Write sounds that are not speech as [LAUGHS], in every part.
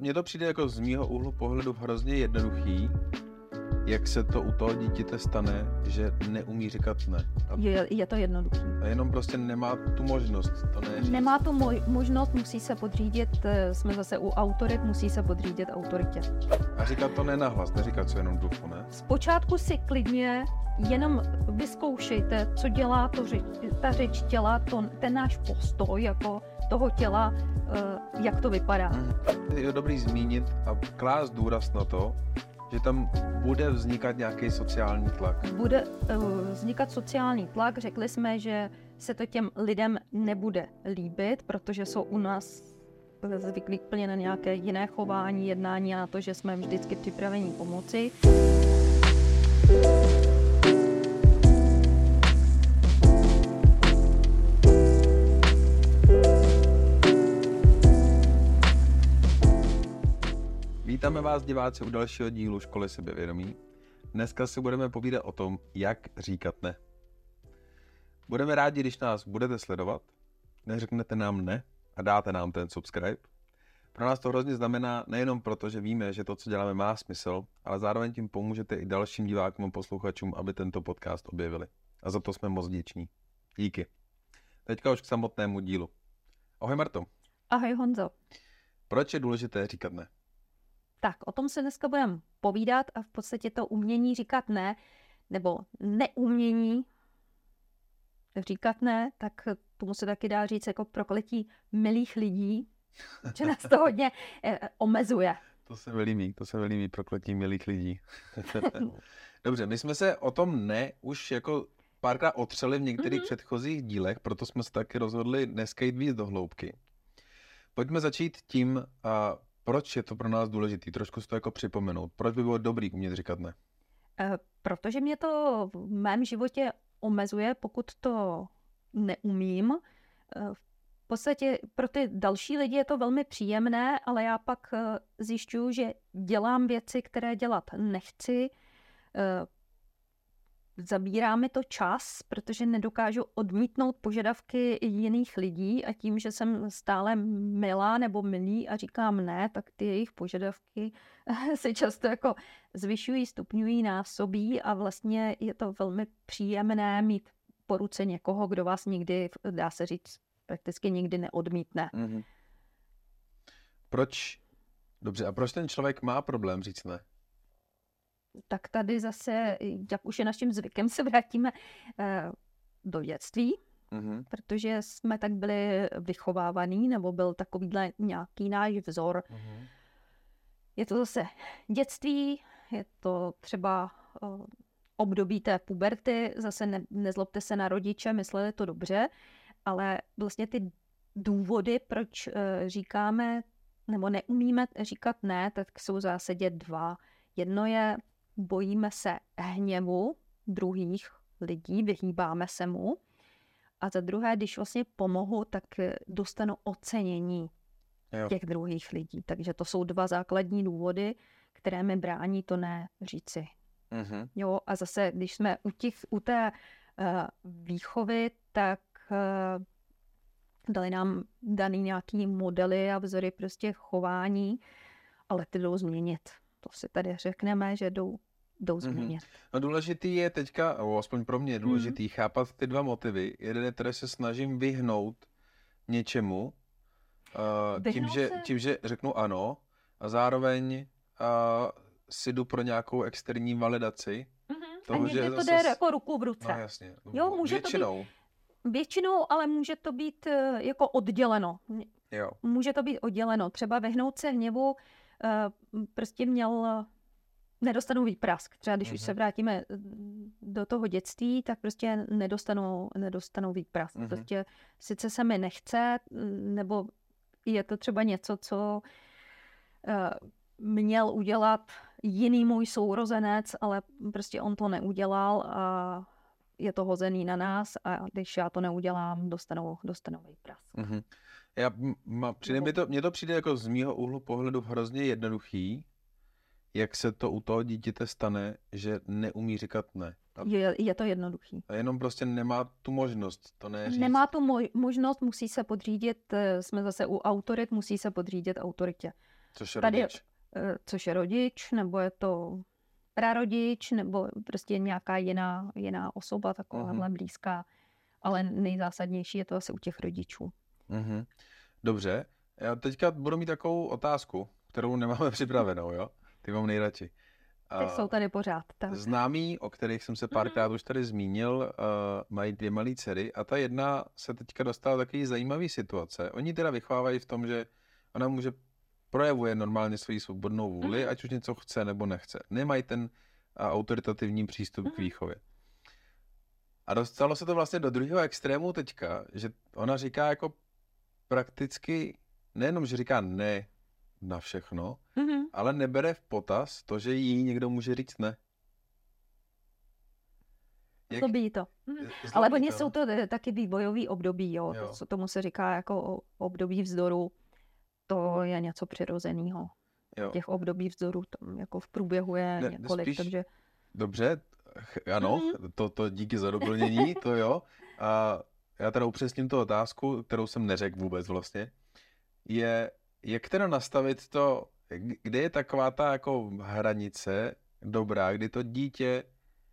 Mně to přijde jako z mýho úhlu pohledu hrozně jednoduchý, jak se to u toho dítěte stane, že neumí říkat ne. A, Je, je to jednoduchý. a jenom prostě nemá tu možnost to ne. Nemá tu moj- možnost, musí se podřídit, eh, jsme zase u autorit, musí se podřídit autoritě. A říkat to ne nahlas, neříkat co jenom duchu, ne? Zpočátku si klidně jenom vyzkoušejte, co dělá to řeč, ta řeč těla, to, ten náš postoj jako toho těla, eh, jak to vypadá. Mhm. Je dobrý zmínit a klást důraz na to, že tam bude vznikat nějaký sociální tlak. Bude eh, vznikat sociální tlak, řekli jsme, že se to těm lidem nebude líbit, protože jsou u nás zvyklí úplně na nějaké jiné chování, jednání a na to, že jsme vždycky připraveni pomoci. Vítáme vás diváci u dalšího dílu Školy sebevědomí. Dneska si budeme povídat o tom, jak říkat ne. Budeme rádi, když nás budete sledovat, neřeknete nám ne a dáte nám ten subscribe. Pro nás to hrozně znamená nejenom proto, že víme, že to, co děláme, má smysl, ale zároveň tím pomůžete i dalším divákům a posluchačům, aby tento podcast objevili. A za to jsme moc vděční. Díky. Teďka už k samotnému dílu. Ahoj Marto, Ahoj Honzo. proč je důležité říkat ne? Tak, o tom se dneska budeme povídat a v podstatě to umění říkat ne, nebo neumění říkat ne, tak tomu se taky dá říct jako prokletí milých lidí, [LAUGHS] že nás to hodně eh, omezuje. To se mi líbí, to se mi líbí prokletí milých lidí. [LAUGHS] Dobře, my jsme se o tom ne už jako párkrát otřeli v některých Mhm. předchozích dílech, proto jsme se taky rozhodli dneska jít víc do hloubky. Pojďme začít tím, a proč je to pro nás důležitý, trošku si to jako připomenout. Proč by bylo dobrý umět říkat ne? Eh, Protože mě to v mém životě omezuje, pokud to neumím. Eh, V podstatě pro ty další lidi je to velmi příjemné, ale já pak eh, zjišťuju, že dělám věci, které dělat nechci. Zabírá mi to čas, protože nedokážu odmítnout požadavky jiných lidí a tím, že jsem stále milá nebo milý a říkám ne, tak ty jejich požadavky [LAUGHS] se často jako zvyšují, stupňují, násobí a vlastně je to velmi příjemné mít po ruce někoho, kdo vás nikdy, dá se říct, prakticky nikdy neodmítne. Mhm. Proč? Dobře, a proč ten člověk má problém říct ne? Tak tady zase, jak už je naším zvykem, se vrátíme eh, do dětství, Mhm. protože jsme tak byli vychovávaný, nebo byl takovýhle nějaký náš vzor. Mhm. Je to zase dětství, je to třeba eh, období té puberty, zase ne, nezlobte se na rodiče, mysleli to dobře, ale vlastně ty důvody, proč eh, říkáme nebo neumíme říkat ne, tak jsou v zásadě dva. Jedno je, bojíme se hněvu druhých lidí, vyhýbáme se mu. A za druhé, když vlastně pomohu, tak eh, dostanu ocenění Jo. těch druhých lidí. Takže to jsou dva základní důvody, které mi brání to ne říci. Mhm. Jo, a zase, když jsme u, těch, u té uh, výchovy, tak uh, dali nám daný nějaký modely a vzory prostě chování, ale ty jdou změnit. To si tady řekneme, že jdou, jdou změnit. No důležitý je teďka, nebo aspoň pro mě je důležitý chápat ty dva motivy. Jeden je, které se snažím vyhnout něčemu, uh, tím, Vyhnout že, se? tím, že řeknu ano a zároveň uh, si jdu pro nějakou externí validaci. A Toho, někdy že to zase jde s- jako ruku v ruce. No jasně. Jo, může to být- Většinou. Většinou ale může to být eh, jako odděleno. Jo. může to být odděleno. Třeba vyhnout se hněvu m, prostě měl eh, nedostanu výprask. Třeba když už se Mhm. vrátíme mm, do toho dětství, tak prostě nedostanu, nedostanu výprask. Mhm. Prostě sice se mi nechce, mm, nebo je to třeba něco, co eh, měl udělat jiný můj sourozenec, ale prostě on to neudělal a je to hozený na nás a když já to neudělám, dostanu, dostanu výprask. Mhm. Já, m- ma, přijde mi to, mně to přijde jako z mýho úhlu pohledu hrozně jednoduchý, jak se to u toho dítěte stane, že neumí říkat ne. A, Je, je to jednoduchý. a jenom prostě nemá tu možnost to ne říct. Nemá tu moj- možnost, musí se podřídit, eh, jsme zase u autorit, musí se podřídit autoritě. Což je Tady- rodič. eh, což je rodič, nebo je to prarodič, nebo prostě nějaká jiná, jiná osoba takováhle blízká. Ale nejzásadnější je to asi u těch rodičů. Mhm. Dobře, já teďka budu mít takovou otázku, kterou nemáme [LAUGHS] připravenou, jo? Ty mám nejradši. Ty A jsou tady pořád. Tak. Známí, o kterých jsem se párkrát už tady zmínil, uh, mají dvě malé dcery a ta jedna se teďka dostala do takové zajímavé situace. Oni teda vychovávají v tom, že ona může projevuje normálně svoji svobodnou vůli, Mhm. ať už něco chce nebo nechce. Nemají ten uh, autoritativní přístup k Mhm. výchově. A dostalo se to vlastně do druhého extrému teďka, že ona říká jako prakticky, nejenom, že říká ne na všechno, Mhm. ale nebere v potaz to, že jí někdo může říct ne. Jak- Zlobí to. Mhm. zlobí Ale oni to. jsou to taky vývojový období, jo. Jo. To, co tomu se říká jako období vzdoru. To je něco přirozeného. Jo. Těch období vzdoru tam jako v průběhu je Ne, několik, spíš- takže Dobře, ano, Mhm. to, to díky za doplnění, [LAUGHS] to jo. A já teda upřesním tu otázku, kterou jsem neřekl vůbec vlastně. Je, jak teda nastavit to, kde je taková ta jako hranice dobrá, kdy to dítě,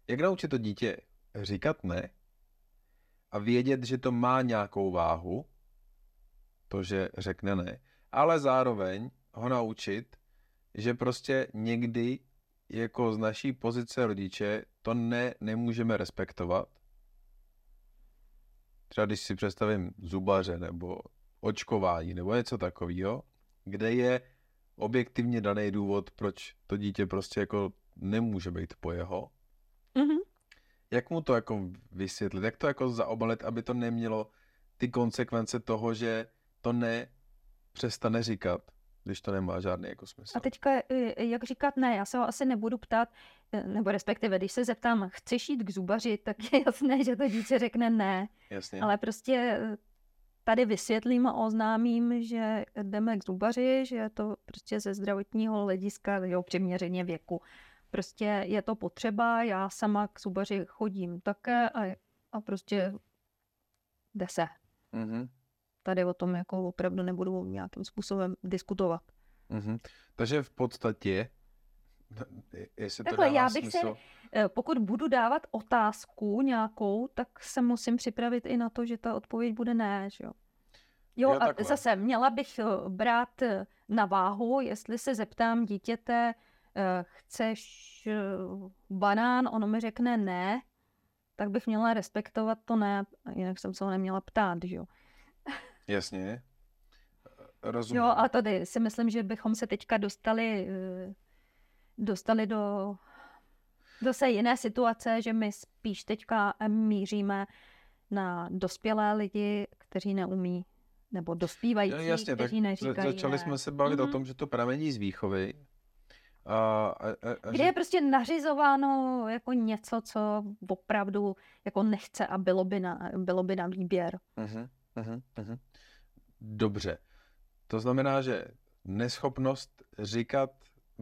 jak naučit to dítě říkat ne a vědět, že to má nějakou váhu, to, že řekne ne, ale zároveň ho naučit, že prostě někdy jako z naší pozice rodiče to ne, nemůžeme respektovat. Třeba když si představím zubaře nebo očkování nebo něco takového, kde je objektivně daný důvod, proč to dítě prostě jako nemůže být po jeho. Mhm. Jak mu to jako vysvětlit, jak to jako zaobalit, aby to nemělo ty konsekvence toho, že to ne přestane říkat, když to nemá žádný jako smysl. A teďka, eh, jak říkat ne, já se ho asi nebudu ptát, eh, nebo respektive, když se zeptám, chceš jít k zubaři, tak je jasné, že to dítě řekne ne. Jasně. Ale prostě eh, tady vysvětlím a oznámím, že jdeme k zubaři, že je to prostě ze zdravotního hlediska, jo, přiměřeně věku. Prostě je to potřeba, já sama k zubaři chodím také a, a prostě jde se. Mhm. Tady o tom jako opravdu nebudu nějakým způsobem diskutovat. Mhm. Takže v podstatě, jestli to Takhle, já bych se- smysl, Eh, Pokud budu dávat otázku nějakou, tak se musím připravit i na to, že ta odpověď bude ne, že jo. Jo, Jo, a takhle. zase měla bych eh, brát eh, na váhu, jestli se zeptám dítěte, chceš banán, ono mi řekne ne, tak bych měla respektovat to ne, jinak jsem se ho neměla ptát, že jo. jasně, rozumím. Jo, a tady si myslím, že bychom se teďka dostali, dostali do, do se jiné situace, že my spíš teďka míříme na dospělé lidi, kteří neumí, nebo dospívající, Jo, jasně, tak kteří za- neříkají začali ne. jsme se bavit o Mhm. tom, že to pramení z výchovy. A, a, a, Kde že, je prostě nařizováno jako něco, co opravdu jako nechce a bylo by na, bylo by na výběr. Mhm, mhm. Dobře. To znamená, že neschopnost říkat,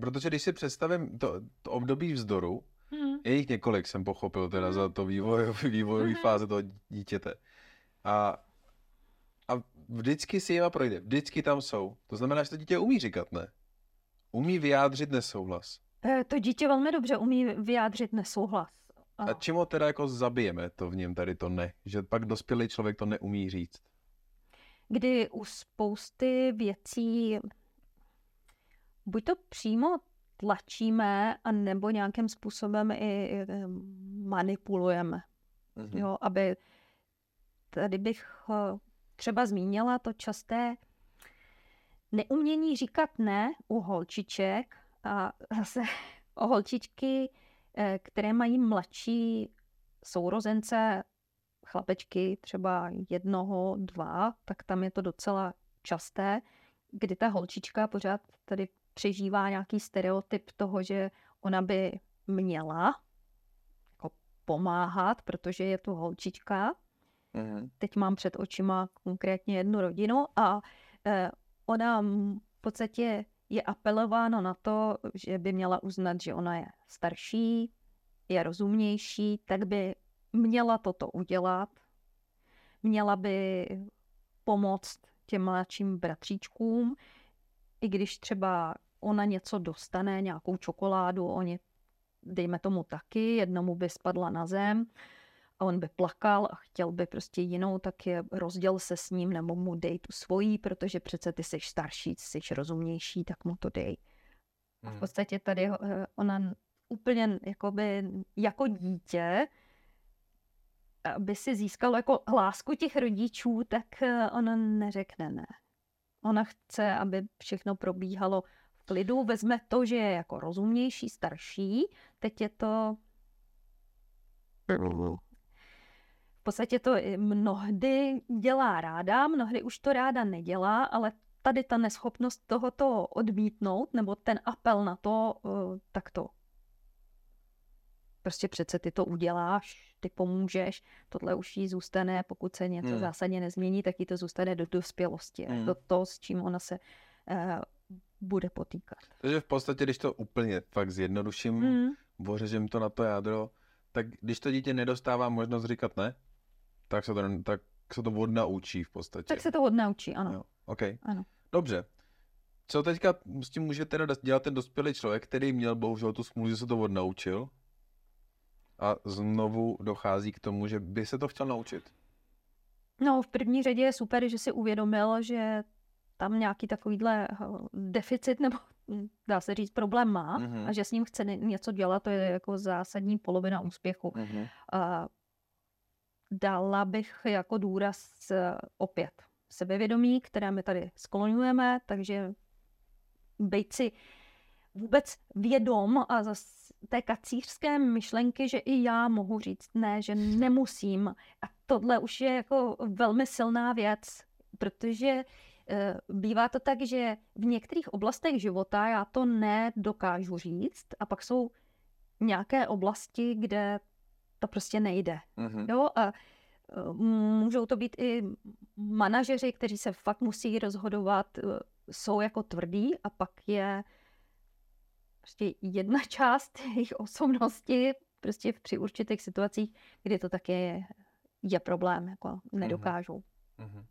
protože když si představím to, to období vzdoru, Hmm. je jich několik, jsem pochopil teda Mhm. za to [LAUGHS] vývojový, vývojový Mhm. fáze toho dítěte. A, a vždycky si jima projde, vždycky tam jsou. To znamená, že to dítě umí říkat ne. Umí vyjádřit nesouhlas. Eh, To dítě velmi dobře umí vyjádřit nesouhlas. A A čím ho teda jako zabijeme to v něm tady to ne? Že pak dospělý člověk to neumí říct. kdy u spousty věcí buď to přímo tlačíme, a nebo nějakým způsobem i eh, manipulujeme. Mhm. Jo, aby tady bych eh, třeba zmínila to časté neumění říkat ne u holčiček a zase [LAUGHS] o holčičky, eh, které mají mladší sourozence, chlapečky třeba jednoho, dva, tak tam je to docela časté, kdy ta holčička pořád tady přežívá nějaký stereotyp toho, že ona by měla jako pomáhat, protože je to holčička. Mhm. Teď mám před očima konkrétně jednu rodinu a eh, ona v podstatě je apelováno na to, že by měla uznat, že ona je starší, je rozumnější, tak by měla toto udělat. Měla by pomoct těm mladším bratříčkům. i když třeba ona něco dostane, nějakou čokoládu, oni, dejme tomu taky, jednomu by spadla na zem a on by plakal a chtěl by prostě jinou, tak je rozděl se s ním nebo mu dej tu svojí, protože přece ty jsi starší, jsi rozumnější, tak mu to dej. A v Hmm. podstatě tady eh, ona úplně jakoby jako dítě, aby si získalo jako lásku těch rodičů, tak eh, ona neřekne ne. Ona chce, aby všechno probíhalo v klidu, vezme to, že je jako rozumnější, starší, teď je to v podstatě to mnohdy dělá ráda, mnohdy už to ráda nedělá, ale tady ta neschopnost tohoto odmítnout, nebo ten apel na to, eh, tak to prostě přece ty to uděláš, ty pomůžeš, tohle už jí zůstane, pokud se něco Hmm. zásadně nezmění, tak jí to zůstane do dospělosti. Hmm. To, to, s čím ona se eh, bude potýkat. Takže v podstatě, když to úplně fakt zjednoduším, Hmm. ořežím to na to jádro, tak když to dítě nedostává možnost říkat ne, tak se to, tak se to odnaučí v podstatě. Tak se to odnaučí, ano. Jo, OK. Ano. Dobře. Co teďka s tím může teda dělat ten dospělý člověk, který měl bohužel tu smůlu, že se to odnaučil a znovu dochází k tomu, že by se to chtěl naučit? No, v první řadě je super, že si uvědomil, že tam nějaký takovýhle eh, deficit nebo hm, dá se říct problém má Mhm. a že s ním chce ně- něco dělat, to je jako zásadní polovina úspěchu. Mhm. A dala bych jako důraz eh, opět sebevědomí, které my tady skloňujeme, takže být si vůbec vědom a zas té kacířské myšlenky, že i já mohu říct ne, že nemusím. A tohle už je jako velmi silná věc, protože bývá to tak, že v některých oblastech života já to nedokážu říct a pak jsou nějaké oblasti, kde to prostě nejde. Mhm. Jo, a eh, můžou to být i manažeři, kteří se fakt musí rozhodovat, eh, jsou jako tvrdí a pak je prostě jedna [LAUGHS] část jejich osobnosti prostě v- při určitých situacích, kdy to také je, je problém, jako nedokážou. Mhm. Mhm.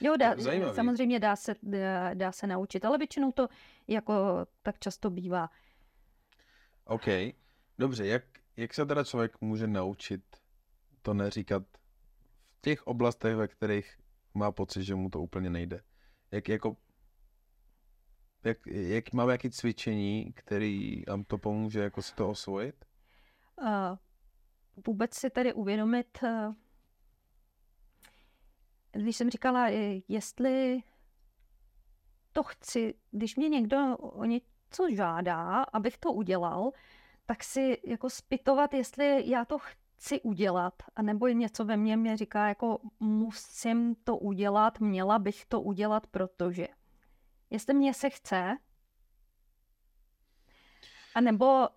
Jo, dá, Zajímavý. samozřejmě dá se, dá, dá se naučit, ale většinou to jako tak často bývá. OK. Dobře, jak, jak se teda člověk může naučit to neříkat v těch oblastech, ve kterých má pocit, že mu to úplně nejde? Jak jako jak, jak máme jaký cvičení, který nám to pomůže jako si to osvojit? Uh, vůbec si tady uvědomit, uh, když jsem říkala, jestli to chci, když mě někdo o něco žádá, abych to udělal, tak si jako spytovat, jestli já to chci udělat, anebo něco ve mně mě říká, jako musím to udělat, měla bych to udělat, protože. Jestli mě se chce, anebo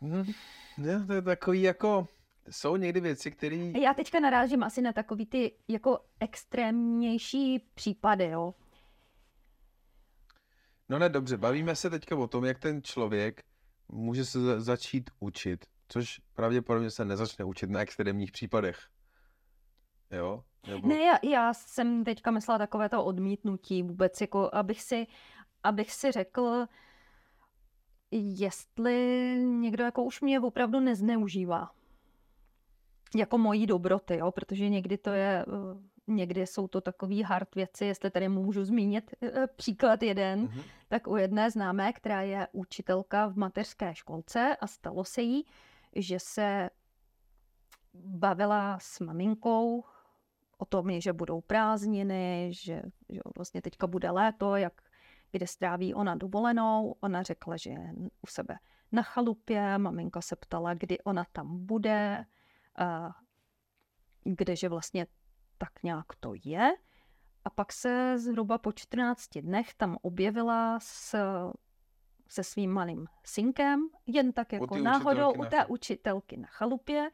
Hm, ne, to je takový jako, jsou někdy věci, které... Já teďka narážím asi na takový ty jako extrémnější případy, jo. No ne, dobře, bavíme se teďka o tom, jak ten člověk může se za- začít učit, což pravděpodobně se nezačne učit na extrémních případech. Jo? Nebo... Ne, já, já jsem teďka myslela takové to odmítnutí vůbec, jako abych si, abych si řekl, jestli někdo jako už mě opravdu nezneužívá. Jako mojí dobroty, jo, protože někdy to je, eh, někdy jsou to takový hard věci, jestli tady můžu zmínit eh, příklad jeden, Mhm. tak u jedné známé, která je učitelka v mateřské školce a stalo se jí, že se bavila s maminkou o tom, že budou prázdniny, že, že vlastně teďka bude léto, jak, kde stráví ona dovolenou. Ona řekla, že je u sebe na chalupě, maminka se ptala, kdy ona tam bude, kdeže vlastně tak nějak to je. A pak se zhruba po 14 dnech tam objevila s, se svým malým synkem, jen tak jako té náhodou u té chalu- učitelky na chalupě,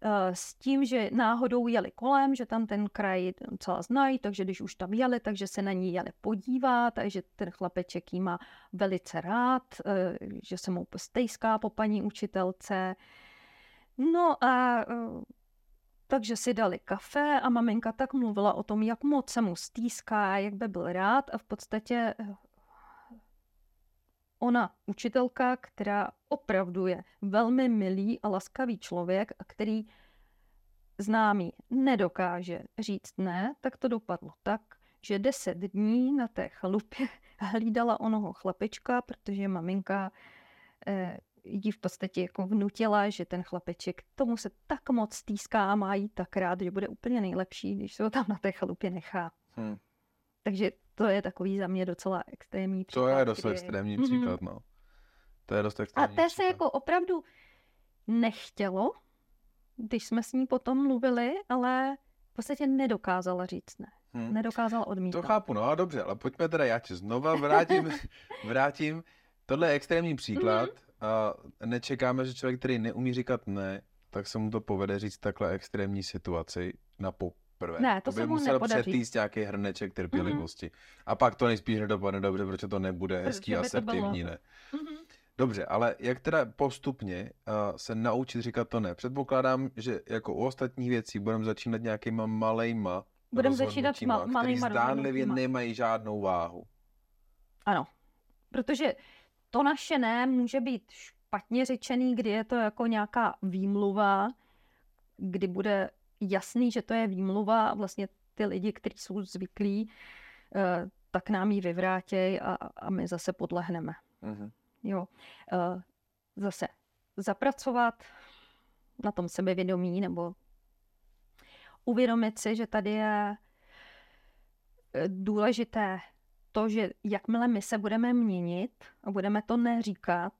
eh, s tím, že náhodou jeli kolem, že tam ten kraj docela znají, takže když už tam jeli, takže se na ní jeli podívat, takže ten chlapeček jí má velice rád, eh, že se mu stejská po paní učitelce. No a eh, takže si dali kafe a maminka tak mluvila o tom, jak moc se mu stýská, jak by byl rád a v podstatě eh, ona učitelka, která opravdu je velmi milý a laskavý člověk, a který známý nedokáže říct ne, tak to dopadlo tak, že deset dní na té chalupě [LAUGHS] hlídala onoho chlapečka, protože maminka eh, jí v podstatě jako vnutila, že ten chlapeček tomu se tak moc stýská a má jí tak rád, že bude úplně nejlepší, když se ho tam na té chalupě nechá. Hmm. Takže to je takový za mě docela extrémní příklad. To je dost kdy... extrémní mm-hmm. příklad, no. To je dost extrémní A té se jako opravdu nechtělo, když jsme s ní potom mluvili, ale v podstatě nedokázala říct ne. Hmm. Nedokázala odmítnout. To chápu, no a dobře, ale pojďme teda, já tě znova vrátím, [LAUGHS] vrátím. Tohle je extrémní příklad mm-hmm. A nečekáme, že člověk, který neumí říkat ne, tak se mu to povede říct takhle extrémní situaci na poprvé. Ne, to, to by se mu musel nepodaří. přetýst nějaký hrneček trpělivosti. Mm-hmm. A pak to nejspíš nedopadne dobře, protože to nebude hezký, asertivní, ne. Mm-hmm. Dobře, ale jak teda postupně uh, se naučit říkat to ne? Předpokládám, že jako u ostatních věcí budeme začínat nějakýma malejma Budeme začínat ma- malýma zdánlivě nemají žádnou váhu. Ano, protože to naše ne může být špatně řečený, kdy je to jako nějaká výmluva, kdy bude jasný, že to je výmluva a vlastně ty lidi, kteří jsou zvyklí, uh, tak nám ji vyvrátějí a, a my zase podlehneme. Uh-huh. Jo. Uh, zase zapracovat na tom sebevědomí nebo uvědomit si, že tady je eh, důležité to, že jakmile my se budeme měnit a budeme to neříkat,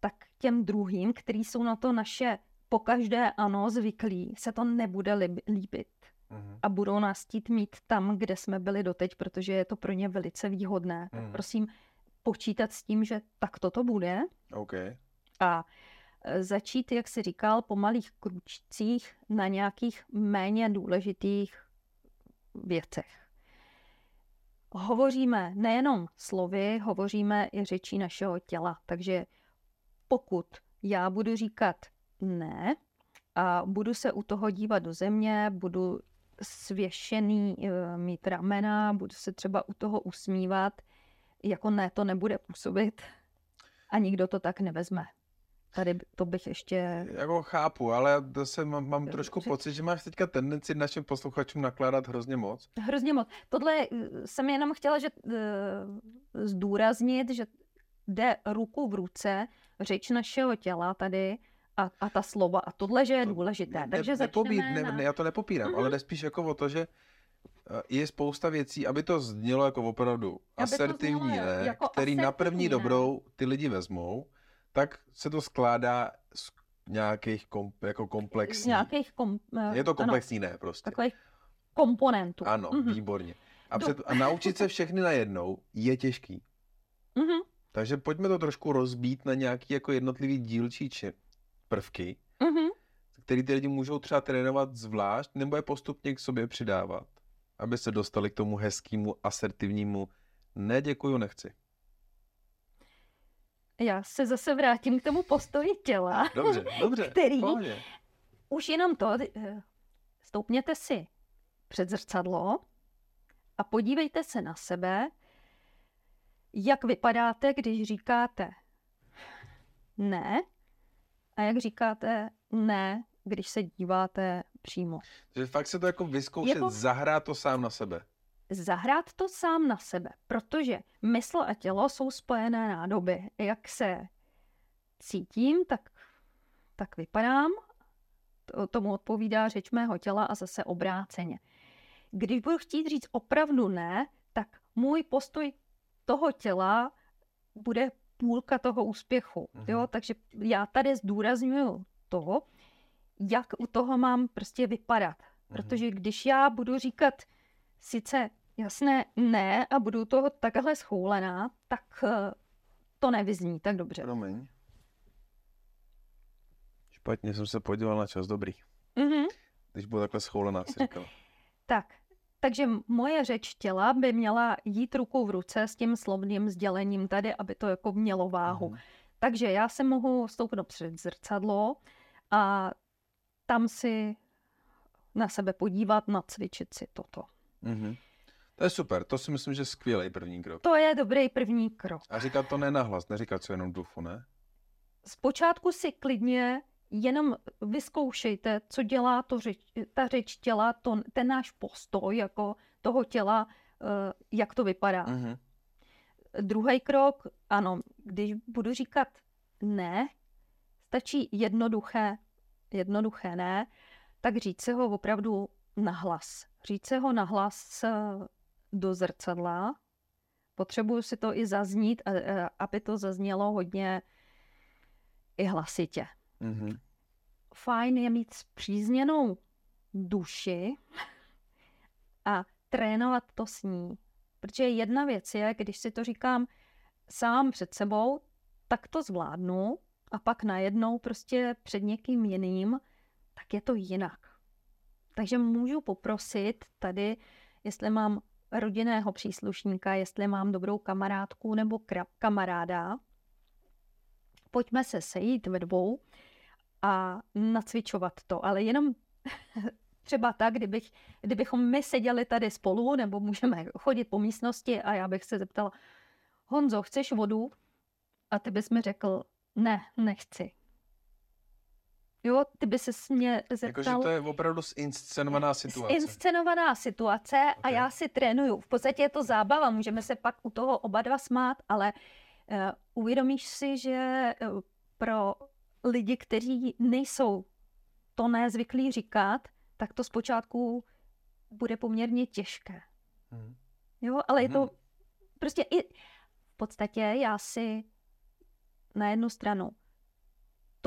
tak těm druhým, kteří jsou na to naše pokaždé ano zvyklí, se to nebude líbit. Uh-huh. A budou nás chtít mít tam, kde jsme byli doteď, protože je to pro ně velice výhodné. Uh-huh. Tak mhm. prosím, počítat s tím, že tak to bude. Okay. A e, začít, jak si říkal, po malých kručcích na nějakých méně důležitých věcech. Hovoříme nejenom slovy, hovoříme i řečí našeho těla. Takže pokud já budu říkat ne a budu se u toho dívat do země, budu svěšený e, mít ramena, budu se třeba u toho usmívat, jako ne, to nebude působit a nikdo to tak nevezme. Tady to bych ještě... Jako chápu, ale zase mám, mám trošku pocit, že máš teďka tendenci našim posluchačům nakládat hrozně moc. Hrozně moc. Tohle eh, jsem jenom chtěla že, uh, zdůraznit, že jde ruku v ruce řeč našeho těla tady a, a ta slova. A tohle, že je to důležité. Ne, Takže nepopí, ne, ne, já to nepopírám, mm-hmm. ale jde spíš jako o to, že Eh, je spousta věcí, aby to znělo jako opravdu aby asertivní, znělo, ne, jako který asertivní, na první ne. dobrou ty lidi vezmou, tak se to skládá z nějakých kom, jako komplexní. Z nějakých kom, uh, je to komplexní ano, ne prostě. Takových komponentů. Ano, mm-hmm. výborně. A, před, a naučit se všechny najednou je těžký. Mm-hmm. Takže pojďme to trošku rozbít na nějaký jako jednotlivý dílčí či prvky, mm-hmm. který ty lidi můžou třeba trénovat zvlášť, nebo je postupně k sobě přidávat aby se dostali k tomu hezkému, asertivnímu ne, děkuju, nechci. Já se zase vrátím k tomu postoji těla. Dobře, dobře. Který pohodě. už jenom to, eh, stoupněte si před zrcadlo a podívejte se na sebe, jak vypadáte, když říkáte ne a jak říkáte ne, když se díváte přímo. Takže fakt se to jako vyzkoušet, jako... zahrát to sám na sebe. Zahrát to sám na sebe, protože mysl a tělo jsou spojené nádoby. Jak se cítím, tak, tak vypadám, to, tomu odpovídá řeč mého těla a zase obráceně. Když budu chtít říct opravdu ne, tak můj postoj toho těla bude půlka toho úspěchu. Mm-hmm. Jo? Takže já tady zdůraznuju to, jak u toho mám prostě vypadat. Mhm. Protože když já budu říkat sice jasné ne a budu toho takhle schoulená, tak eh, to nevyzní tak dobře. Promiň. Špatně jsem se podíval na čas, dobrý. Mm-hmm. Když budu takhle schoulená, si říkala. [LAUGHS] tak, takže moje řeč těla by měla jít rukou v ruce s tím slovným sdělením tady, aby to jako mělo váhu. Mm. Takže já se mohu stoupnout před zrcadlo a tam si na sebe podívat, nacvičit si toto. Mm-hmm. To je super, to si myslím, že je skvělý první krok. To je dobrý první krok. A říkat to ne nahlas, neříkat co jenom dufu, ne? Zpočátku si klidně jenom vyzkoušejte, co dělá to řeč, ta řeč těla, to, ten náš postoj jako toho těla, eh, jak to vypadá. Mhm. Druhý krok, ano, když budu říkat ne, stačí jednoduché, jednoduché ne, tak říct se ho opravdu nahlas. Říct se ho nahlas do zrcadla. Potřebuju si to i zaznít, aby to zaznělo hodně i hlasitě. Mhm. Fajn je mít zpřízněnou duši a trénovat to s ní. Protože jedna věc je, když si to říkám sám před sebou, tak to zvládnu a pak najednou prostě před někým jiným, tak je to jinak. Takže můžu poprosit tady, jestli mám rodinného příslušníka, jestli mám dobrou kamarádku nebo kamaráda, pojďme se sejít ve dvou a nacvičovat to, ale jenom [LAUGHS] třeba tak, kdybych, kdybychom my seděli tady spolu, nebo můžeme chodit po místnosti a já bych se zeptala, Honzo, chceš vodu? A ty bys mi řekl, ne, nechci. Jo, ty by se mě Jakože zeptal, to je opravdu zinscenovaná situace. inscenovaná situace a Ok. já si trénuju. V podstatě je to zábava, můžeme se pak u toho oba dva smát, ale uh, uvědomíš si, že uh, pro lidi, kteří nejsou to nezvyklí říkat, tak to zpočátku bude poměrně těžké. Mhm. Jo, ale je to Mhm. prostě i v podstatě já si na jednu stranu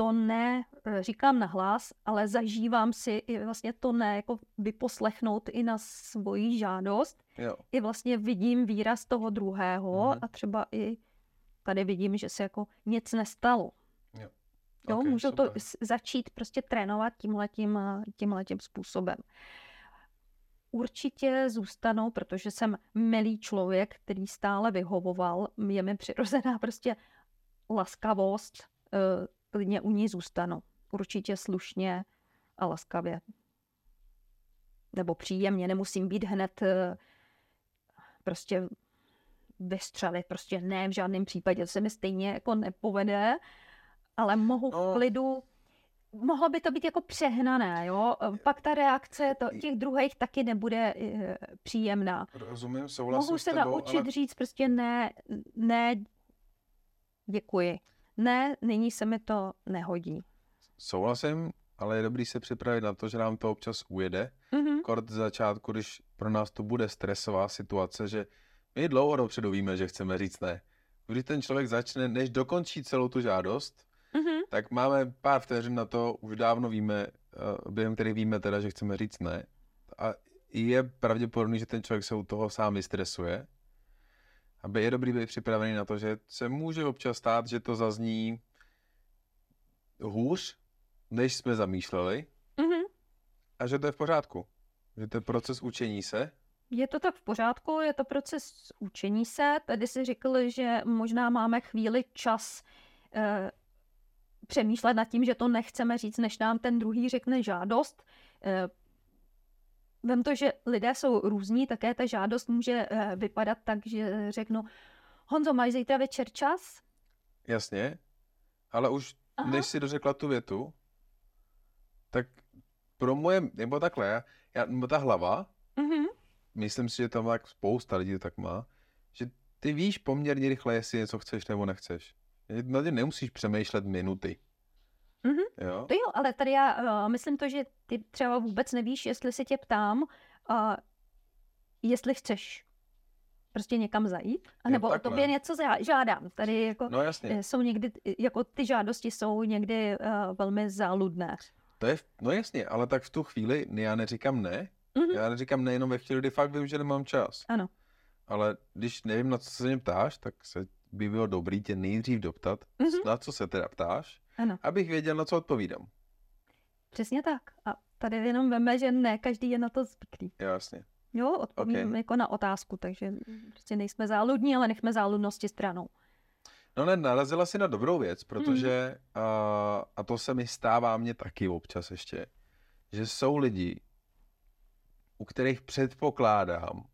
to ne eh, říkám na hlas, ale zažívám si i vlastně to ne jako vyposlechnout i na svoji žádost. Jo. I vlastně vidím výraz toho druhého Mhm. a třeba i tady vidím, že se jako nic nestalo. Jo. Jo, Ok, můžu to super. s- začít prostě trénovat tímhletím, tímhletím způsobem. Určitě zůstanou, protože jsem milý člověk, který stále vyhovoval, je mi přirozená prostě laskavost, eh, klidně u ní zůstanu. Určitě slušně a laskavě. Nebo příjemně, nemusím být hned eh, prostě vystřelit, prostě ne, v žádném případě, to se mi stejně jako nepovede, ale mohu v No. klidu, mohlo by to být jako přehnané, jo, pak ta reakce to, těch druhých taky nebude eh, příjemná. Rozumím, souhlasím Mohu s se tebou, naučit ale říct prostě ne, ne, děkuji. Ne, nyní se mi to nehodí. souhlasím, ale je dobrý se připravit na to, že nám to občas ujede. Mhm. Kort z začátku, když pro nás to bude stresová situace, že my dlouho dopředu víme, že chceme říct ne. Když ten člověk začne, než dokončí celou tu žádost, Mhm. tak máme pár vteřin na to, už dávno víme, eh, během kterých víme teda, že chceme říct ne. A je pravděpodobný, že ten člověk se u toho sám vystresuje. Aby je dobrý být připravený na to, že se může občas stát, že to zazní hůř, než jsme zamýšleli, Mhm. a že to je v pořádku. Že to je proces učení se. Je to tak v pořádku, je to proces učení se. Tady si řekl, že možná máme chvíli čas eh, přemýšlet nad tím, že to nechceme říct, než nám ten druhý řekne žádost. Eh, Vem to, že lidé jsou různí, také ta žádost může eh, vypadat tak, že řeknu, Honzo, máš zítra večer čas? Jasně. Ale už Aha. než si dořekla tu větu, tak pro moje, nebo takhle, já, nebo ta hlava, Mhm. myslím si, že tam tak spousta lidí to tak má, že ty víš poměrně rychle, jestli něco chceš nebo nechceš. Na tě nemusíš přemýšlet minuty. Mhm. Jo? To jo, ale tady já uh, myslím to, že ty třeba vůbec nevíš, jestli se tě ptám, uh, jestli chceš prostě někam zajít, anebo o tobě něco žádám. Tady jako No jasně. eh, jsou někdy, jako ty žádosti jsou někdy uh, velmi záludné. To je, no jasně, ale tak v tu chvíli já neříkám ne. Mhm. Já neříkám ne jenom ve chvíli, kdy fakt vím, že nemám čas. Ano. Ale když nevím, na co se mě ptáš, tak se by bylo dobrý tě nejdřív doptat, Mhm. na co se teda ptáš, Ano, abych věděl, na co odpovídám. přesně tak. A tady jenom veme, že ne každý je na to zvyklý. Jasně. Jo, odpovím Ok. jako na otázku, takže prostě nejsme záludní, ale nechme záludnosti stranou. No ne, narazila si na dobrou věc, protože, a, a to se mi stává mně taky občas ještě, že jsou lidi, u kterých předpokládám,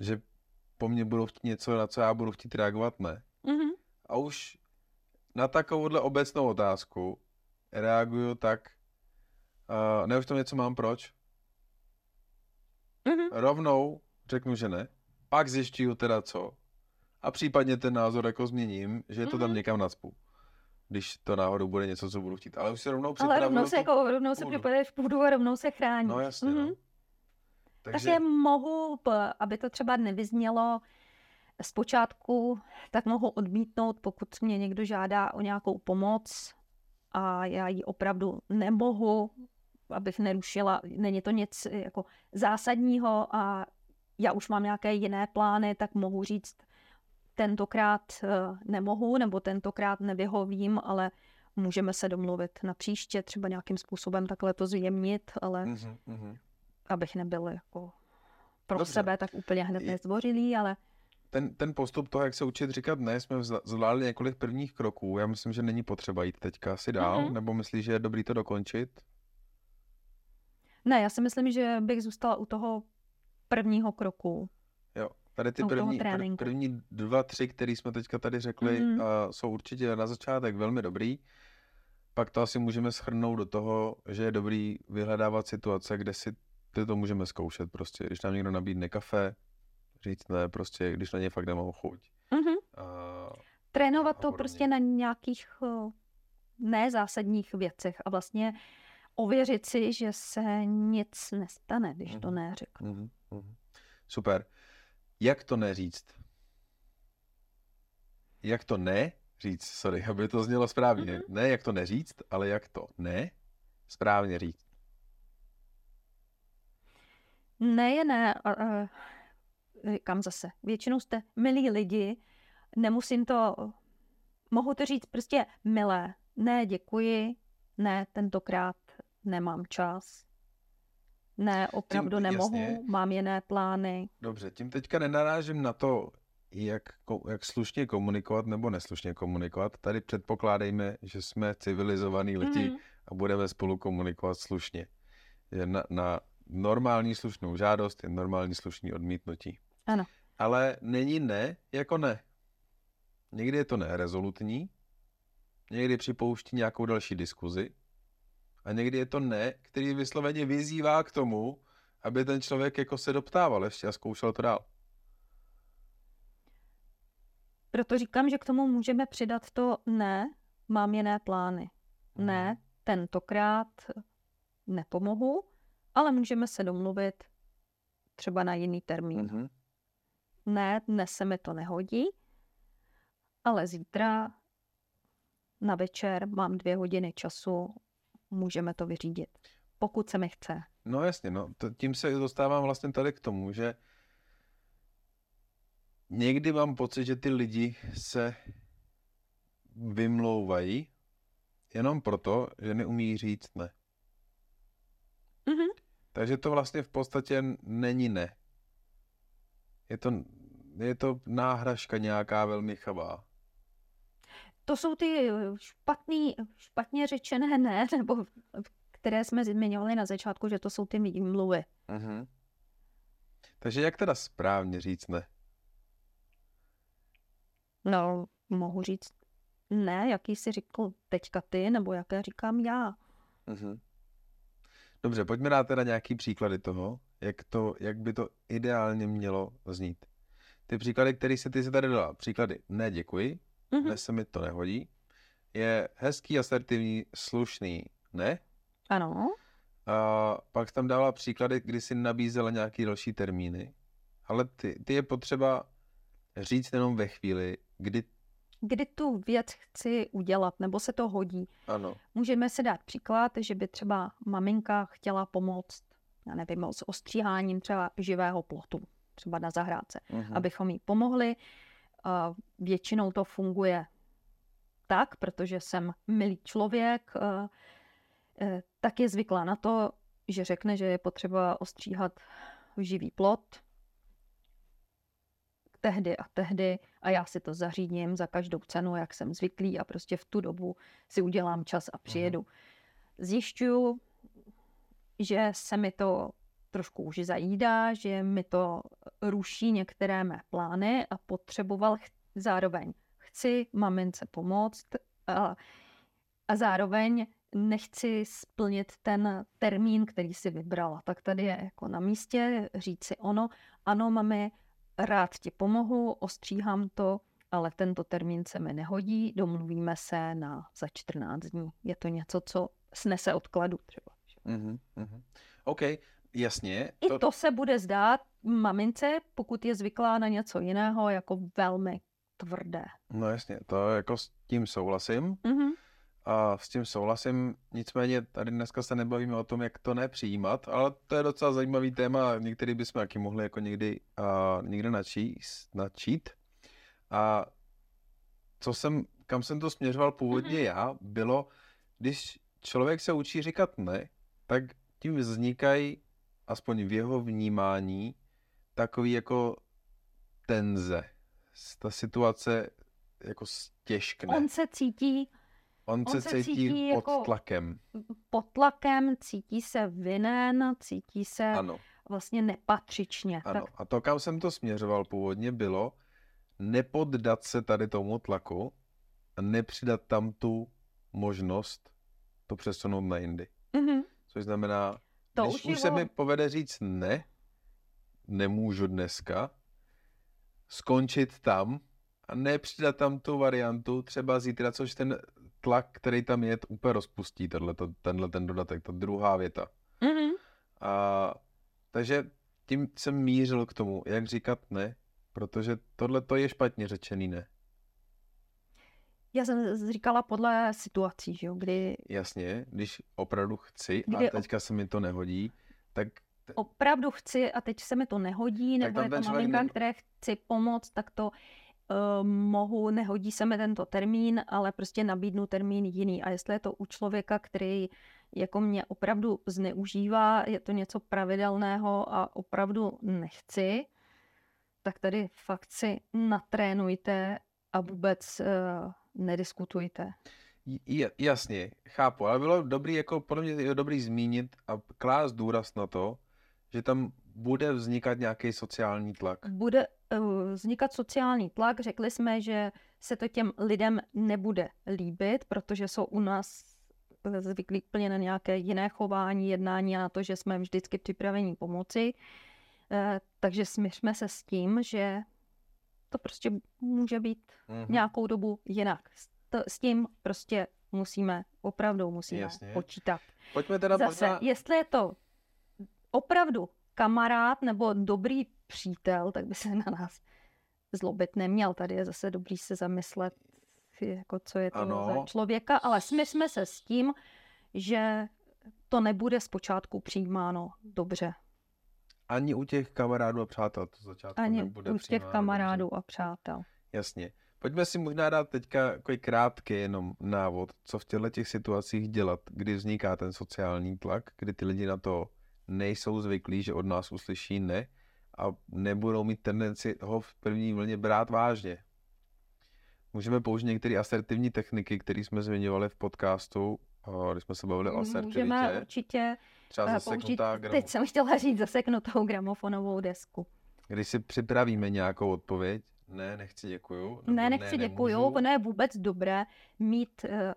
že po mně budou chtít něco, na co já budu chtít reagovat, ne. Mhm. A už na takovouhle obecnou otázku reaguju tak, uh, ne už tam něco mám proč, Mhm. rovnou řeknu, že ne, pak zjišťuju teda co a případně ten názor jako změním, že to tam Mhm. někam nacpu. Když to náhodou bude něco, co budu chtít. Ale už se rovnou Ale připravuju rovnou se, jako, rovnou se v půdu a rovnou se chráníš. No jasně, Mhm. no. Takže... Takže mohu, aby to třeba nevyznělo zpočátku, tak mohu odmítnout, pokud mě někdo žádá o nějakou pomoc a já ji opravdu nemohu, abych nerušila, není to nic jako zásadního a já už mám nějaké jiné plány, tak mohu říct, tentokrát eh, nemohu nebo tentokrát nevyhovím, ale můžeme se domluvit na příště, třeba nějakým způsobem takhle to zjemnit, ale Mhm, mhm. abych nebyl jako pro Dobře. sebe tak úplně hned nezdvořilý, ale Ten, ten postup toho, jak se učit říkat ne, jsme zvládli několik prvních kroků. Já myslím, že není potřeba jít teďka asi dál, Mhm. nebo myslíš, že je dobrý to dokončit? ne, já si myslím, že bych zůstala u toho prvního kroku. Jo, tady ty první, první dva, tři, které jsme teďka tady řekli, Mhm. uh, jsou určitě na začátek velmi dobrý. Pak to asi můžeme schrnout do toho, že je dobrý vyhledávat situace, kde si ty to můžeme zkoušet. Prostě, když nám někdo nabídne kafe, říct ne, prostě, když na ně fakt nemám chuť. Mhm. Uh, Trénovat A to podobně. prostě na nějakých eh, nezásadních věcech a vlastně ověřit si, že se nic nestane, když to Mhm. neřeknu. mhm, mhm. Super. Jak to neříct? Jak to ne říct, sorry, aby to znělo správně. Mhm. Ne jak to neříct, ale jak to ne správně říct. Ne je ne, a, a, říkám zase, většinou jste milí lidi, nemusím to, mohu to říct prostě milé, ne děkuji, ne tentokrát nemám čas, ne opravdu Tím- nemohu, jasně. mám jiné plány. Dobře, tím teďka nenarážím na to, jak, jak slušně komunikovat nebo neslušně komunikovat. Tady předpokládejme, že jsme civilizovaní lidi Mhm. a budeme spolu komunikovat slušně. Na, na normální slušnou žádost je normální slušný odmítnutí. Ano. Ale není ne jako ne. Někdy je to ne rezolutní, někdy připouští nějakou další diskuzi a někdy je to ne, který vysloveně vyzývá k tomu, aby ten člověk jako se doptával ještě a zkoušel to dál. Proto říkám, že k tomu můžeme přidat to ne, mám jiné plány. Ne, tentokrát nepomohu, ale můžeme se domluvit třeba na jiný termín. Mhm. Ne, dnes se mi to nehodí, ale zítra na večer mám dvě hodiny času, můžeme to vyřídit, pokud se mi chce. No jasně, no, tím se dostávám vlastně tady k tomu, že někdy mám pocit, že ty lidi se vymlouvají jenom proto, že neumí říct ne. Mhm. Takže to vlastně v podstatě není ne. Je to, je to náhražka nějaká velmi chabá. To jsou ty špatný, špatně řečené ne, [LAUGHS] nebo které jsme zmiňovali na začátku, že to jsou ty výmluvy. Mhm. Takže jak teda správně říct ne? No, mohu říct ne, jaký jsi řekl teďka ty, nebo jaké říkám já. Mhm. Dobře, pojďme dát teda nějaký příklady toho, jak, to, jak by to ideálně mělo znít. Ty příklady, které se ty si tady dala, příklady ne děkuji, Mhm. dnes se mi to nehodí, je hezký, asertivní, slušný ne, Ano, a pak tam dala příklady, kdy si nabízela nějaký další termíny, ale ty, ty je potřeba říct jenom ve chvíli, kdy kdy tu věc chci udělat, nebo se to hodí. ano, Můžeme si dát příklad, že by třeba maminka chtěla pomoct, já nevím, s ostříháním třeba živého plotu, třeba na zahrádce, mhm. abychom jí pomohli. Většinou to funguje tak, protože jsem milý člověk, e, tak je zvyklá na to, že řekne, že je potřeba ostříhat živý plot tehdy a tehdy a já si to zařídím za každou cenu, jak jsem zvyklý a prostě v tu dobu si udělám čas a přijedu. Zjišťuju, že se mi to trošku už zajídá, že mi to ruší některé mé plány a potřeboval ch- zároveň chci mamince pomoct a, a zároveň nechci splnit ten termín, který si vybrala. Tak tady je jako na místě říci ono, ano, mami, rád ti pomohu, ostříhám to, ale tento termín se mi nehodí, domluvíme se na za 14 dní. Je to něco, co snese odkladu třeba. Mm-hmm, mm-hmm. OK, jasně. I to... to se bude zdát mamince, pokud je zvyklá na něco jiného, jako velmi tvrdé. No jasně, to jako s tím souhlasím. Mm-hmm. A s tím souhlasím, nicméně tady dneska se nebavíme o tom, jak to nepřijímat, ale to je docela zajímavý téma, některý bychom taky mohli jako někdy, uh, někde načíst, načít. A co jsem, kam jsem to směřoval původně mm-hmm. já, bylo, když člověk se učí říkat ne, tak tím vznikají, aspoň v jeho vnímání, takový jako tenze. Ta situace jako stěžkne. On se cítí On, on se, cítí, cítí pod jako tlakem. Pod tlakem, cítí se vinen, cítí se ano. vlastně nepatřičně. Ano. Tak... A to, kam jsem to směřoval původně, bylo nepoddat se tady tomu tlaku a nepřidat tam tu možnost to přesunout na jindy. Mm-hmm. Což znamená, to když už, už se mi povede říct ne, nemůžu dneska, skončit tam a nepřidat tam tu variantu třeba zítra, což ten tlak, který tam je, úplně rozpustí tohleto, tenhle ten dodatek, ta druhá věta. Mm-hmm. A, takže tím jsem mířil k tomu, jak říkat ne, protože tohle to je špatně řečený ne. Já jsem říkala podle situací, že jo, kdy... Jasně, když opravdu chci a teďka se mi to nehodí, tak... Opravdu chci a teď se mi to nehodí, nebo jako maminka, ne... které chci pomoct, tak to uh, mohu, nehodí se mi tento termín, ale prostě nabídnu termín jiný. A jestli je to u člověka, který jako mě opravdu zneužívá, je to něco pravidelného a opravdu nechci, tak tady fakt si natrénujte a vůbec uh, nediskutujte. J- jasně, chápu, ale bylo dobrý, jako podle mě je dobrý zmínit a klást důraz na to, že tam bude vznikat nějaký sociální tlak. Bude uh, vznikat sociální tlak. Řekli jsme, že se to těm lidem nebude líbit, protože jsou u nás zvyklí úplně na nějaké jiné chování, jednání a na to, že jsme vždycky připraveni pomoci. Uh, takže smířme se s tím, že to prostě může být mm-hmm. nějakou dobu jinak. S, to, s tím prostě musíme, opravdu musíme Jasně. počítat. Pojďme teda Zase, možná... jestli je to opravdu kamarád nebo dobrý přítel, tak by se na nás zlobit neměl. Tady je zase dobrý se zamyslet, jako co je to ano. za člověka, ale smysme se s tím, že to nebude zpočátku přijímáno dobře. Ani u těch kamarádů a přátel to začátku Ani nebude u těch kamarádů dobře. a přátel. Jasně. Pojďme si možná dát teďka krátký jenom návod, co v těchto těch situacích dělat, kdy vzniká ten sociální tlak, kdy ty lidi na to nejsou zvyklí, že od nás uslyší ne a nebudou mít tendenci ho v první vlně brát vážně. Můžeme použít některé asertivní techniky, které jsme zmiňovali v podcastu, když jsme se bavili o asertivitě. Můžeme určitě Třeba eh, použít, teď jsem chtěla říct zaseknutou gramofonovou desku. Když si připravíme nějakou odpověď, ne, nechci děkuju. Ne, nechci ne, děkuju, ono je vůbec dobré mít eh,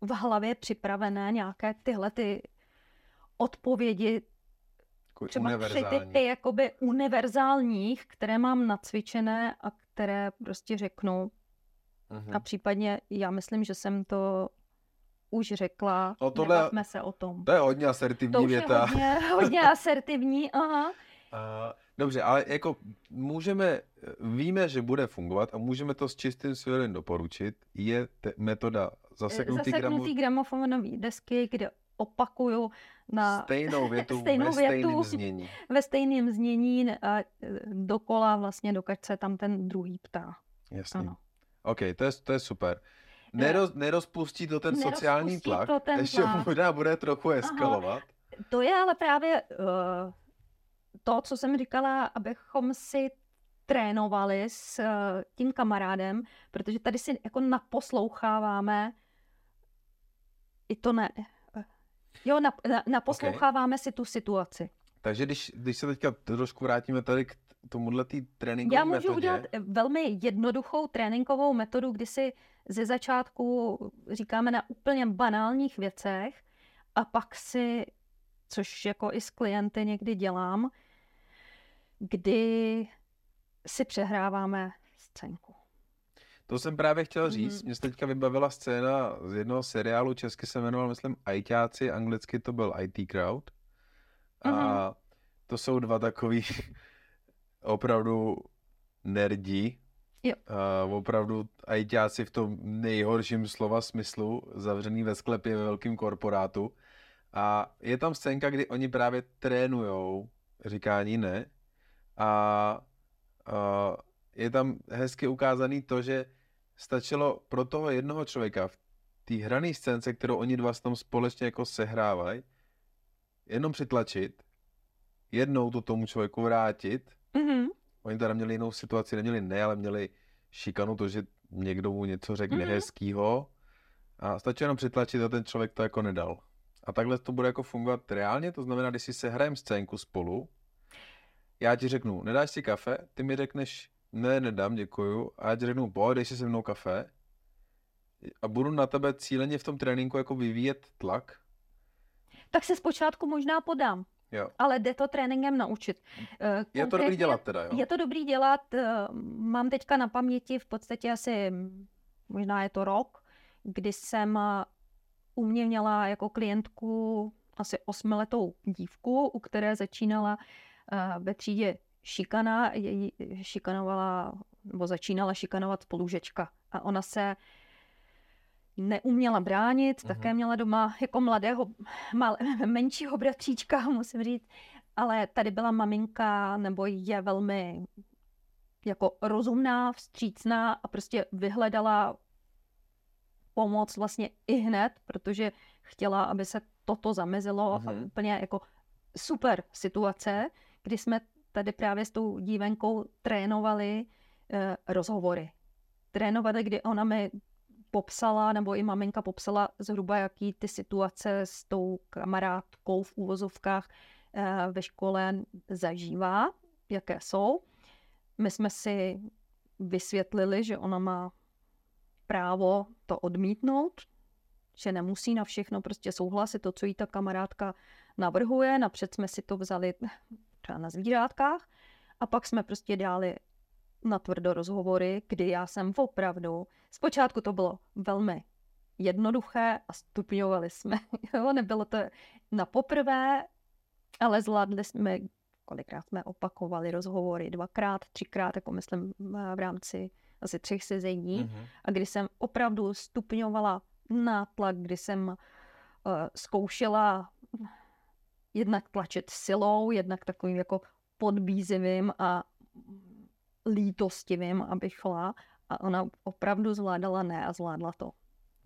v hlavě připravené nějaké tyhle ty odpovědi, třeba tři typy jakoby univerzálních, které mám nacvičené a které prostě řeknu. Uh-huh. A případně já myslím, že jsem to už řekla, no tohle, jsme se o tom. To je hodně asertivní to už věta. Je hodně, [LAUGHS] hodně asertivní, aha. Uh, dobře, ale jako můžeme, víme, že bude fungovat a můžeme to s čistým svědomím doporučit. Je te, metoda zaseknutý, zaseknutý gramofonový desky, kde opakuju na stejnou [LAUGHS] větu stejnou ve větu, stejném [LAUGHS] znění. Ve stejném znění a e, dokola vlastně, dokud se tam ten druhý ptá. Jasně. Ano. OK, to je, to je super. Neroz, nerozpustí to ten sociální tlak, to ten ještě tlak. možná bude trochu eskalovat. Aha. To je ale právě uh, to, co jsem říkala, abychom si trénovali s uh, tím kamarádem, protože tady si jako naposloucháváme i to ne, Jo, naposloucháváme okay. si tu situaci. Takže když, když se teďka trošku vrátíme tady k tomuhle tý tréninkové Já můžu metodě, udělat velmi jednoduchou tréninkovou metodu, kdy si ze začátku říkáme na úplně banálních věcech a pak si, což jako i s klienty někdy dělám, kdy si přehráváme scénku. To jsem právě chtěl říct. Mhm. Mně se teďka vybavila scéna z jednoho seriálu, česky se jmenoval, myslím, ITáci, anglicky to byl IT Crowd. A Mhm. to jsou dva takový [LAUGHS] opravdu nerdi. Jo. A opravdu ITáci v tom nejhorším slova smyslu, zavřený ve sklepě ve velkém korporátu. A je tam scénka, kdy oni právě trénujou říkání ne. A, a je tam hezky ukázaný to, že stačilo pro toho jednoho člověka v té hrané scénce, kterou oni dva tam společně jako sehrávají, jenom přitlačit, jednou to tomu člověku vrátit. Mhm. Oni teda měli jinou situaci, neměli ne, ale měli šikanu to, že někdo mu něco řekl Mhm. nehezkýho a stačí jenom přitlačit a ten člověk to jako nedal. A takhle to bude jako fungovat reálně, to znamená, když si sehrajeme scénku spolu, já ti řeknu, nedáš si kafe, ty mi řekneš, ne, nedám, děkuju, a já ti řeknu, pojď, dej si se mnou kafe a budu na tebe cíleně v tom tréninku jako vyvíjet tlak. Tak se zpočátku možná podám, Jo. ale jde to tréninkem naučit. Eh, Je to dobrý konkrétně- dělat teda, jo? Je to dobrý dělat. eh, Mám teďka na paměti v podstatě asi, mm, možná je to rok, kdy jsem eh, u mě měla jako klientku asi osmiletou dívku, u které začínala ve třídě šikana, její šikanovala, nebo začínala šikanovat spolužečka. A ona se neuměla bránit, Mhm. také měla doma jako mladého, mal, [LAUGHS] menšího bratříčka, [LAUGHS] musím říct, ale tady byla maminka, nebo je velmi jako rozumná, vstřícná a prostě vyhledala pomoc vlastně i hned, protože chtěla, aby se toto zamezilo a Mhm. úplně jako super situace, kdy jsme tady právě s tou dívenkou trénovali eh, rozhovory. Trénovali, kdy ona mi popsala, nebo i maminka popsala zhruba, jaký ty situace s tou kamarádkou v úvozovkách eh, ve škole zažívá, jaké jsou. My jsme si vysvětlili, že ona má právo to odmítnout, že nemusí na všechno prostě souhlasit to, co jí ta kamarádka navrhuje. Napřed jsme si to vzali třeba na zvířátkách a pak jsme prostě dali na tvrdo rozhovory, kdy já jsem opravdu, zpočátku to bylo velmi jednoduché a stupňovali jsme. [LAUGHS] Jo, nebylo to na poprvé, ale zvládli jsme, kolikrát jsme opakovali rozhovory, dvakrát, třikrát, jako myslím v rámci asi třech sezení. Mhm. A kdy jsem opravdu stupňovala nátlak, kdy jsem uh, zkoušela jednak tlačit silou, jednak takovým jako podbízivým a lítostivým, aby šla. A ona opravdu zvládala ne a zvládla to.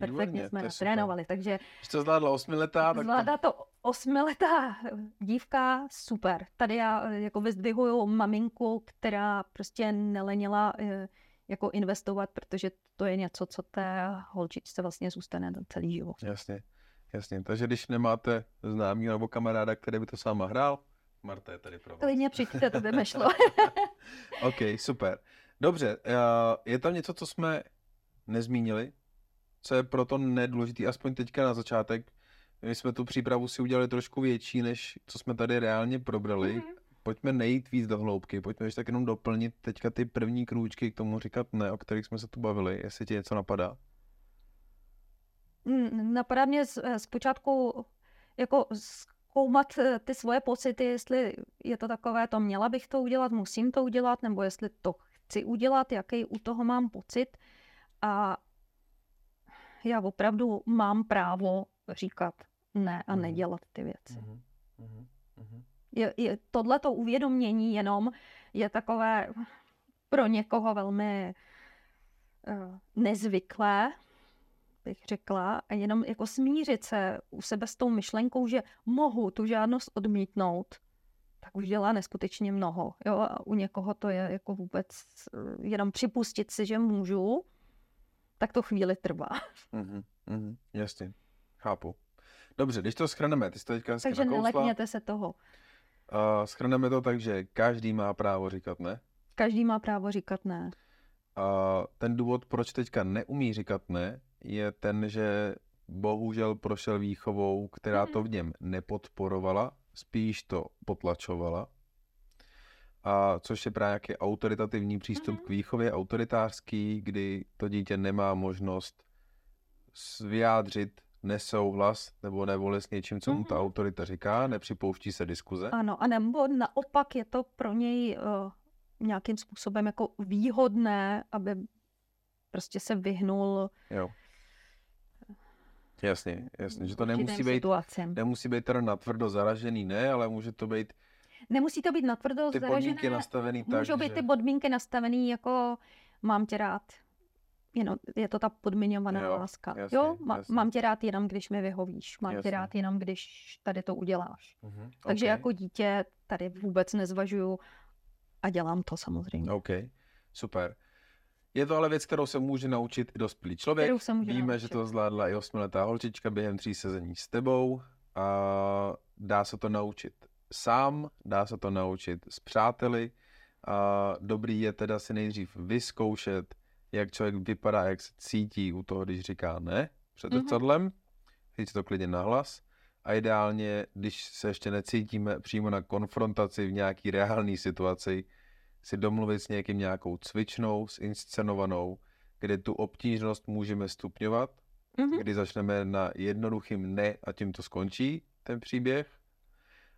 Výborně, Perfektně jsme to je super. natrénovali, takže Když to zvládla osmiletá, tak zvládá to osmiletá dívka, super. Tady já eh, jako vyzdvihuju maminku, která prostě nelenila eh, jako investovat, protože to je něco, co té holčičce vlastně zůstane na celý život. Jasně, jasně. Takže když nemáte známý nebo kamaráda, který by to sama hrál, Marta je tady pro vás. Klidně přijďte, to by mi šlo. [LAUGHS] OK, super. Dobře, eh, je tam něco, co jsme nezmínili, co je proto nedůležitý, aspoň teďka na začátek. My jsme tu přípravu si udělali trošku větší, než co jsme tady reálně probrali. Mhm. Pojďme nejít víc do hloubky, pojďme ještě tak jenom doplnit teďka ty první krůčky k tomu říkat ne, o kterých jsme se tu bavili, jestli ti něco napadá. Mm, Napadá mě z- eh, zpočátku jako zkoumat eh, ty svoje pocity, jestli je to takové, to měla bych to udělat, musím to udělat, nebo jestli to chci udělat, jaký u toho mám pocit. A já opravdu mám právo říkat ne a Mhm. nedělat ty věci. Mhm, mhm. Je, je, tohleto uvědomění jenom je takové pro někoho velmi uh, nezvyklé, bych řekla, a jenom jako smířit se u sebe s tou myšlenkou, že mohu tu žádnost odmítnout, tak už dělá neskutečně mnoho. Jo? A u někoho to je jako vůbec eh, jenom připustit si, že můžu, tak to chvíli trvá. Mhm, mhm, jasně, chápu. Dobře, když to schrneme, ty jsi to teďka Takže nelekněte se toho. Uh, schrneme to tak, že každý má právo říkat ne. Každý má právo říkat ne. A ten důvod, proč teďka neumí říkat ne, je ten, že bohužel prošel výchovou, která to v něm nepodporovala, spíš to potlačovala. A což je právě nějaký autoritativní přístup k výchově, autoritářský, kdy to dítě nemá možnost vyjádřit nesouhlas nebo nevoli s něčím, co mu ta autorita říká, nepřipouští se diskuze. Ano, a nebo naopak je to pro něj uh, nějakým způsobem jako výhodné, aby prostě se vyhnul Jo. Jasně, jasně, že to nemusí být, situacím. nemusí být teda natvrdo zaražený, ne, ale může to být Nemusí to být natvrdo ty zaražené. podmínky nastavený tak, Můžou být že... ty podmínky nastavený jako mám tě rád. Jenom, je to ta podmiňovaná Jo, láska. jasně, jo, má, jasně. mám tě rád jenom, když mi vyhovíš. Mám tě Jasně. rád jenom, když tady to uděláš. Mhm, Takže ok, jako dítě tady vůbec nezvažuju a dělám to samozřejmě. OK, super. Je to ale věc, kterou se může naučit i dospělý člověk. Kterou se může Víme, naučit. že to zvládla i osmiletá holčička během tří sezení s tebou. A dá se to naučit sám, dá se to naučit s přáteli. A dobrý je teda si nejdřív vyzkoušet, jak člověk vypadá, jak se cítí u toho, když říká ne před Mhm. zrcadlem. Říct to klidně nahlas. A ideálně, když se ještě necítíme přímo na konfrontaci v nějaký reálné situaci, si domluvit s někým nějakou cvičnou, zinscenovanou, kde tu obtížnost můžeme stupňovat, Mhm. kdy začneme na jednoduchým ne a tím to skončí ten příběh,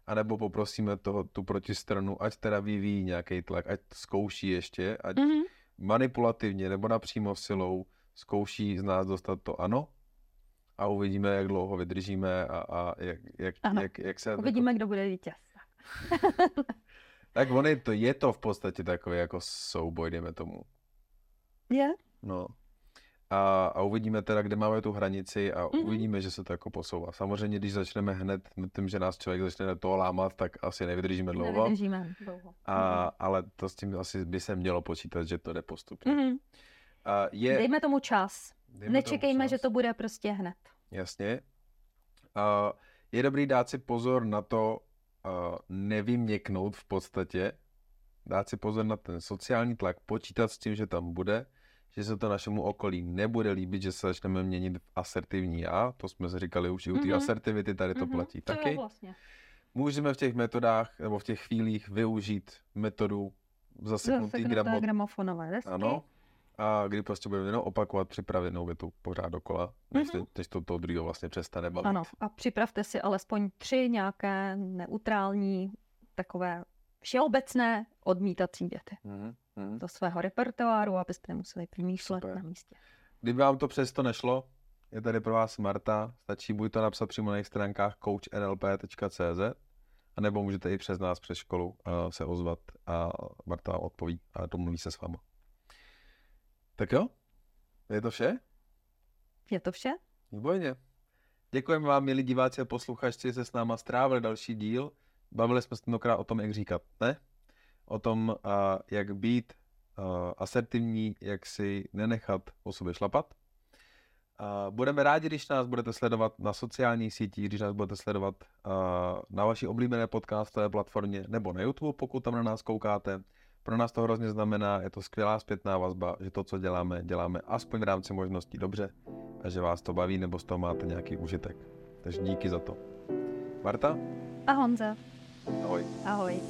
anebo poprosíme toho, tu protistranu, ať teda vyvíjí nějaký tlak, ať zkouší ještě, ať Mhm. manipulativně nebo napřímo silou zkouší z nás dostat to ano a uvidíme, jak dlouho vydržíme a, a jak, jak, Ano. jak, jak se... Uvidíme, kdo bude vítěz. [LAUGHS] Tak on je to, je to v podstatě takový jako souboj, dejme tomu. Je? No. A, a uvidíme teda, kde máme tu hranici a Mhm. uvidíme, že se to jako posouvá. Samozřejmě, když začneme hned tím, že nás člověk začne to lámat, tak asi nevydržíme dlouho. Nevydržíme dlouho. A, ale to s tím asi by se mělo počítat, že to jde postupně. Mhm. A je, Dejme tomu čas. dejme tomu Nečekejme, čas. že to bude prostě hned. Jasně. A je dobrý dát si pozor na to, nevyměknout v podstatě, dát si pozor na ten sociální tlak, počítat s tím, že tam bude, že se to našemu okolí nebude líbit, že se začneme měnit v asertivní já, to jsme si říkali už i u té Mhm. asertivity, tady to Mhm. platí To jo, taky. vlastně. Můžeme v těch metodách nebo v těch chvílích využít metodu zaseknutý gramot, gramofonové desky. ano, a kdy prostě budeme jenom opakovat připravenou větu pořád dokola, než, Mhm. mm než to toho druhého vlastně přestane bavit. Ano, a připravte si alespoň tři nějaké neutrální, takové všeobecné odmítací věty Mhm, mhm. do svého repertoáru, abyste nemuseli vymýšlet Super. na místě. Kdyby vám to přesto nešlo, je tady pro vás Marta, stačí buď to napsat přímo na jejich stránkách coachnlp.cz, anebo můžete i přes nás přes školu uh, se ozvat a Marta vám odpoví a domluví se s váma. Tak jo, je to vše? Je to vše? Výborně. Děkujeme vám, milí diváci a posluchači, že se s náma strávili další díl. Bavili jsme se tentokrát o tom, jak říkat ne, o tom, a, jak být a, asertivní, jak si nenechat o sobě šlapat. A budeme rádi, když nás budete sledovat na sociálních sítích, když nás budete sledovat na vaší oblíbené podcastové platformě nebo na YouTube, pokud tam na nás koukáte. Pro nás to hrozně znamená, je to skvělá zpětná vazba, že to, co děláme, děláme aspoň v rámci možností dobře a že vás to baví nebo z toho máte nějaký užitek. Takže díky za to. Marta, A Honza, ahoj. ahoj.